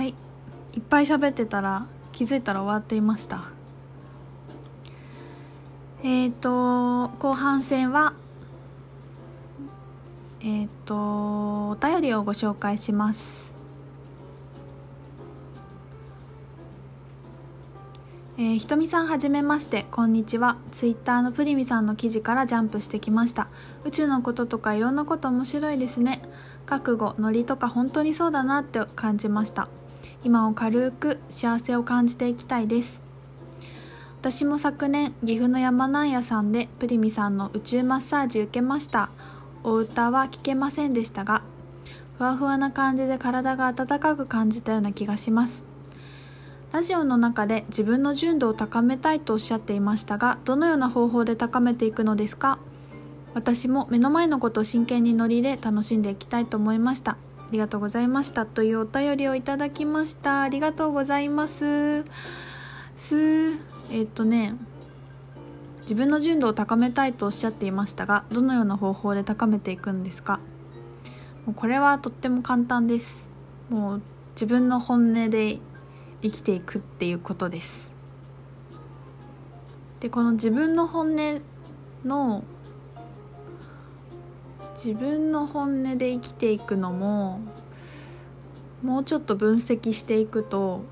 はい。いっぱい喋ってたら気づいたら終わっていました。えっ、ー、と後半戦はえっ、ー、とお便りをご紹介します。えー、ひとみさんはじめましてこんにちは。ツイッターのプリミさんの記事からジャンプしてきました。宇宙のこととかいろんなこと面白いですね。覚悟ノリとか本当にそうだなって感じました。今を軽く幸せを感じていきたいです。私も昨年岐阜の山なん屋さんでプリミさんの宇宙マッサージ受けました。お歌は聞けませんでしたがふわふわな感じで体が温かく感じたような気がします。ラジオの中で自分の純度を高めたいとおっしゃっていましたがどのような方法で高めていくのですか？私も目の前のことを真剣にノリで楽しんでいきたいと思いました。りがとうございましたというお便りをいただきました。ありがとうございます。すえっとね自分の純度を高めたいとおっしゃっていましたがどのような方法で高めていくんですか？もうこれはとっても簡単です。もう自分の本音で生きていくっていうことです。でこの自分の本音の自分の本音で生きていくのももうちょっと分析していくと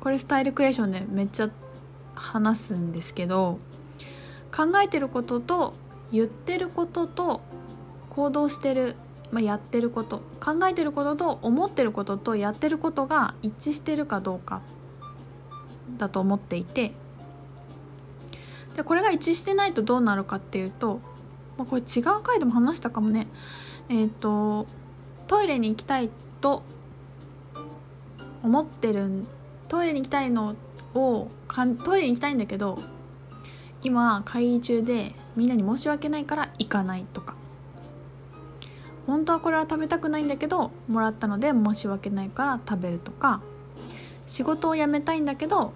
これスタイルクリエーションでめっちゃ話すんですけど考えてることと言ってることと行動してる、まあ、やってること考えてることと思ってることとやってることが一致してるかどうかだと思っていてでこれが一致してないとどうなるかっていうとまあ、これ違う回でも話したかもね。えっ、ー、とトイレに行きたいと思ってるトイレに行きたいのをかんトイレに行きたいんだけど今会議中でみんなに申し訳ないから行かないとか。本当はこれは食べたくないんだけどもらったので申し訳ないから食べるとか。仕事を辞めたいんだけど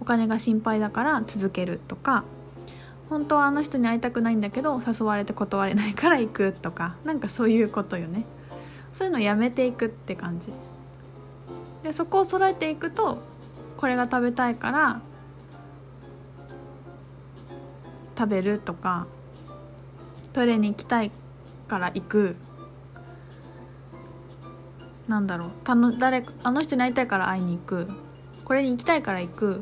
お金が心配だから続けるとか。本当はあの人に会いたくないんだけど誘われて断れないから行くとかなんかそういうことよね。そういうのやめていくって感じ。でそこを揃えていくとこれが食べたいから食べるとかトイレに行きたいから行く。なんだろう。たの誰あの人に会いたいから会いに行く。これに行きたいから行く。っ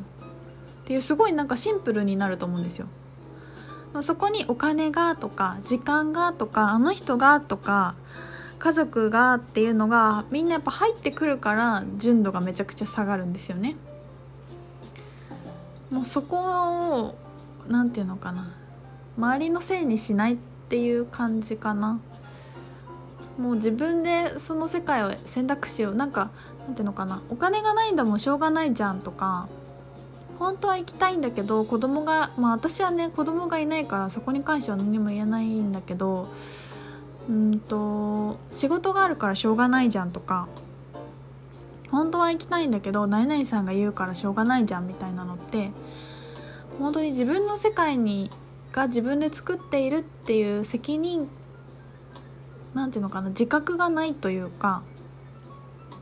ていうすごいなんかシンプルになると思うんですよ。そこにお金がとか時間がとかあの人がとか家族がっていうのがみんなやっぱ入ってくるから純度がめちゃくちゃ下がるんですよね。もうそこを何て言うのかな周りのせいにしないっていう感じかな。もう自分でその世界を選択肢をなんかなんていうのかなお金がないんだもんしょうがないじゃんとか本当は行きたいんだけど子供がまあ私はね子供がいないからそこに関しては何も言えないんだけどうんと仕事があるからしょうがないじゃんとか本当は行きたいんだけど何々さんが言うからしょうがないじゃんみたいなのって本当に自分の世界にが自分で作っているっていう責任なんていうのかな自覚がないというか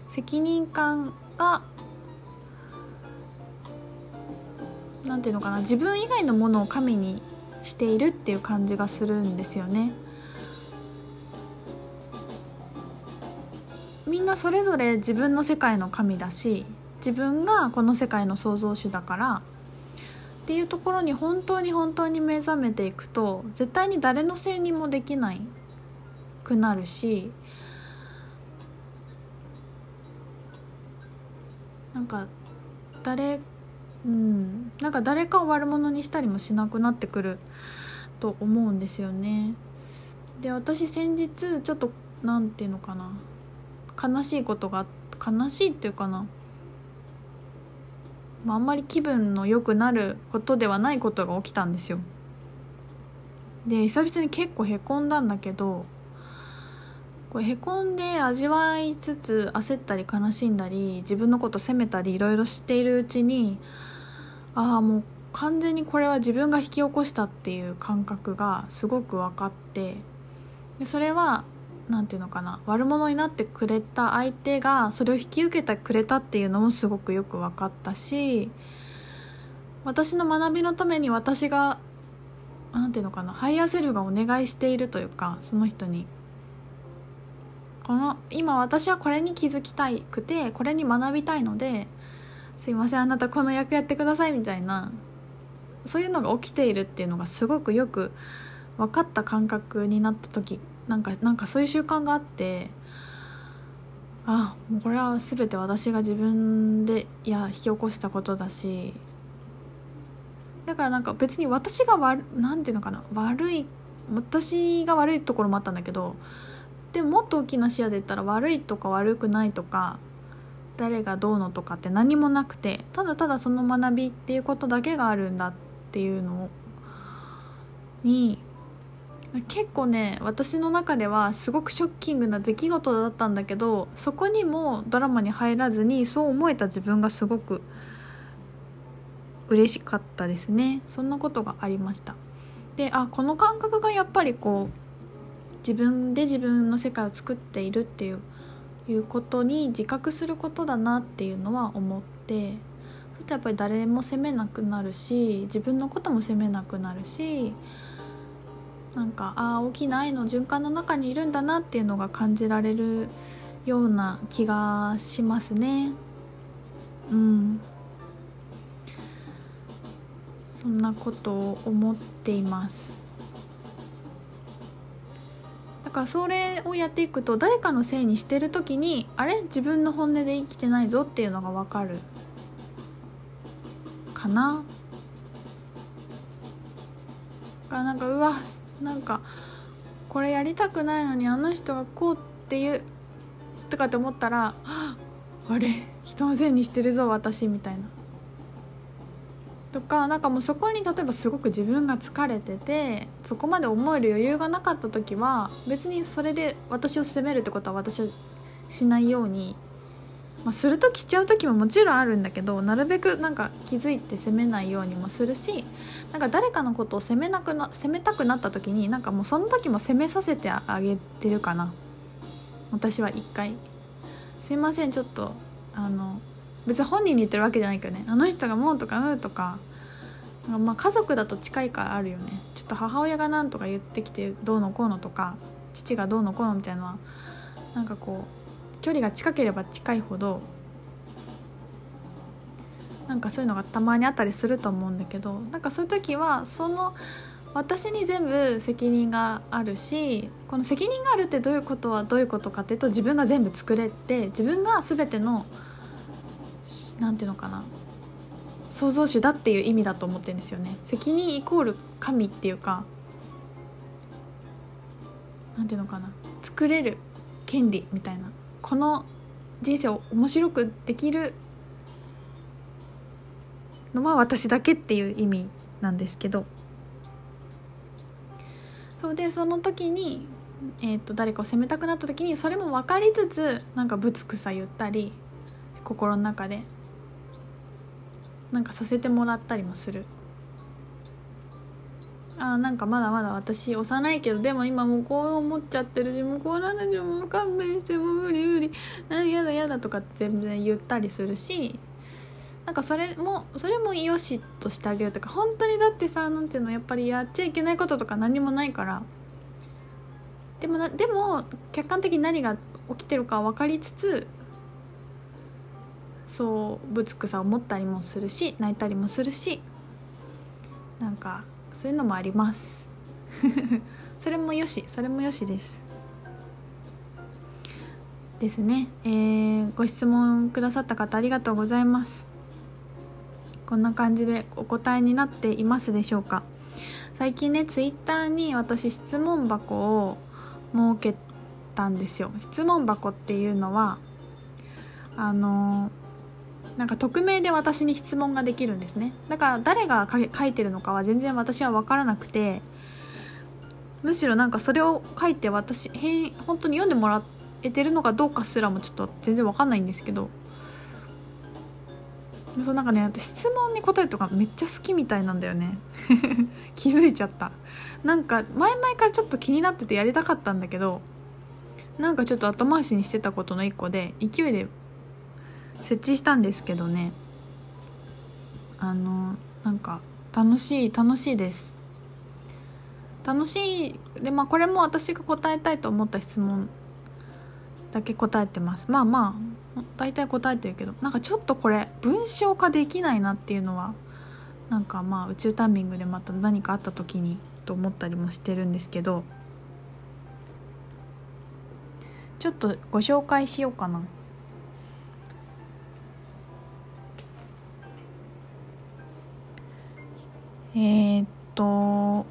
責任感が何ていうのかな自分以外のものを神にしているっていう感じがするんですよね。みんなそれぞれ自分の世界の神だし自分がこの世界の創造主だからっていうところに本当に本当に目覚めていくと絶対に誰のせいにもできないくなるしなんか誰うんなんか誰かを悪者にしたりもしなくなってくると思うんですよね。で私先日ちょっと何て言うのかな悲しいことが悲しいっていうかな、まあ、あんまり気分の良くなることではないことが起きたんですよ。で久々に結構へこんだんだけどこれへこんで味わいつつ焦ったり悲しんだり自分のこと責めたりいろいろしているうちにああもう完全にこれは自分が引き起こしたっていう感覚がすごく分かってでそれはなんていうのかな悪者になってくれた相手がそれを引き受けてくれたっていうのもすごくよく分かったし私の学びのために私がなんていうのかな higher self がお願いしているというかその人に。この今私はこれに気づきたいくてこれに学びたいのですいませんあなたこの役やってくださいみたいな。そういうのが起きているっていうのがすごくよく分かった感覚になった時なんかなんかそういう習慣があってあもうこれは全て私が自分でいや引き起こしたことだしだからなんか別に私が悪なんていうのかな悪い私が悪いところもあったんだけどでももっと大きな視野で言ったら悪いとか悪くないとか誰がどうのとかって何もなくてただただその学びっていうことだけがあるんだっていうのに結構ね私の中ではすごくショッキングな出来事だったんだけどそこにもドラマに入らずにそう思えた自分がすごく嬉しかったですね。そんなことがありました。であこの感覚がやっぱりこう自分で自分の世界を作っているっていういうことに自覚することだなっていうのは思ってそしてやっぱり誰も責めなくなるし自分のことも責めなくなるしなんかああ大きな愛の循環の中にいるんだなっていうのが感じられるような気がしますね。うん。そんなことを思っています。かそれをやっていくと誰かのせいにしてる時にあれ？自分の本音で生きてないぞっていうのが分かる。かな？かなんかうわなんかこれやりたくないのにあの人がこうっていうとかって思ったらあれ？人のせいにしてるぞ私みたいな。とかなんかもうそこに例えばすごく自分が疲れててそこまで思える余裕がなかった時は別にそれで私を責めるってことは私はしないようにまあ、する時しちゃう時ももちろんあるんだけどなるべくなんか気づいて責めないようにもするしなんか誰かのことを責めなくな責めたくなった時になんかもうその時も責めさせてあげてるかな。私は一回「すいませんちょっとあの別に本人に言ってるわけじゃないけどね。あの人がもうとかうとかまあ家族だと近いからあるよね。ちょっと母親が何とか言ってきてどうのこうのとか父がどうのこうのみたいなのはなんかこう距離が近ければ近いほどなんかそういうのがたまにあったりすると思うんだけどなんかそういう時はその私に全部責任があるしこの責任があるってどういうことはどういうことかっていうと自分が全部作れて自分が全ての何て言うのかな。創造主だっていう意味だと思ってるんですよね。責任イコール神っていうか。何て言うのかな。作れる権利みたいな。この人生を面白くできるのは私だけっていう意味なんですけど。そうでその時に、えーと、誰かを責めたくなった時にそれも分かりつつなんかぶつくさ言ったり心の中で。なんかさせてもらったりもする。あなんかまだまだ私幼いけどでも今もうこう思っちゃってる。しもうこうなんでもう勘弁してもう無理無理。あやだやだとかって全然言ったりするし。なんかそれもそれもよしとしてあげるとか。本当にだってさなんていうのやっぱりやっちゃいけないこととか何もないから。でもなでも客観的に何が起きてるか分かりつつそうぶつくさ思ったりもするし泣いたりもするしなんかそういうのもあります。それもよしそれもよしです。ですね、えー、ご質問くださった方ありがとうございます。こんな感じでお答えになっていますでしょうか。最近ねツイッターに私質問箱を設けたんですよ。質問箱っていうのはあのーなんか匿名で私に質問ができるんですね。だから誰が書いてるのかは全然私は分からなくてむしろなんかそれを書いて私本当に読んでもらえてるのかどうかすらもちょっと全然分かんないんですけど。そうなんかね質問に答えるとかめっちゃ好きみたいなんだよね。気づいちゃった。なんか前々からちょっと気になっててやりたかったんだけどなんかちょっと後回しにしてたことの一個で勢いで設置したんですけどね。あのなんか楽しい楽しいです。楽しい。でまあこれも私が答えたいと思った質問だけ答えてます。まあまあ大体答えてるけどなんかちょっとこれ文章化できないなっていうのはなんかまあ宇宙タイミングでまた何かあった時にと思ったりもしてるんですけどちょっとご紹介しようかな。えー、っと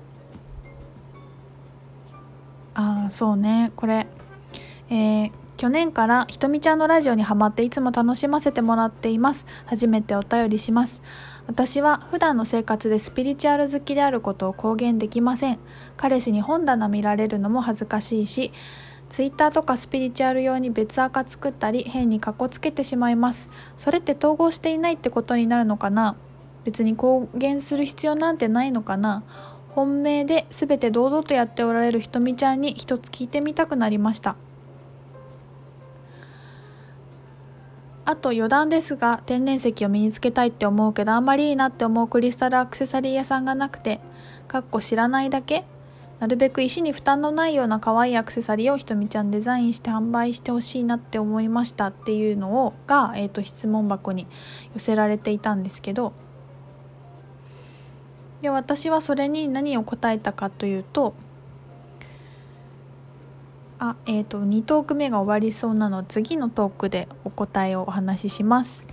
ああそうねこれ。えー、去年からひとみちゃんのラジオにハマっていつも楽しませてもらっています。初めてお便りします。私は普段の生活でスピリチュアル好きであることを公言できません。彼氏に本棚見られるのも恥ずかしいしツイッターとかスピリチュアル用に別アカ作ったり変にかっこつけてしまいます。それって統合していないってことになるのかな？別に公言する必要なんてないのかな。本命で全て堂々とやっておられるひとみちゃんに一つ聞いてみたくなりました。あと余談ですが天然石を身につけたいって思うけどあんまりいいなって思うクリスタルアクセサリー屋さんがなくてかっこ知らないだけ。なるべく石に負担のないような可愛いアクセサリーをひとみちゃんデザインして販売してほしいなって思いましたっていうのをが、えーと質問箱に寄せられていたんですけどで私はそれに何を答えたかというとあえっ、ー、と2トーク目が終わりそうなの次のトークでお答えをお話しします。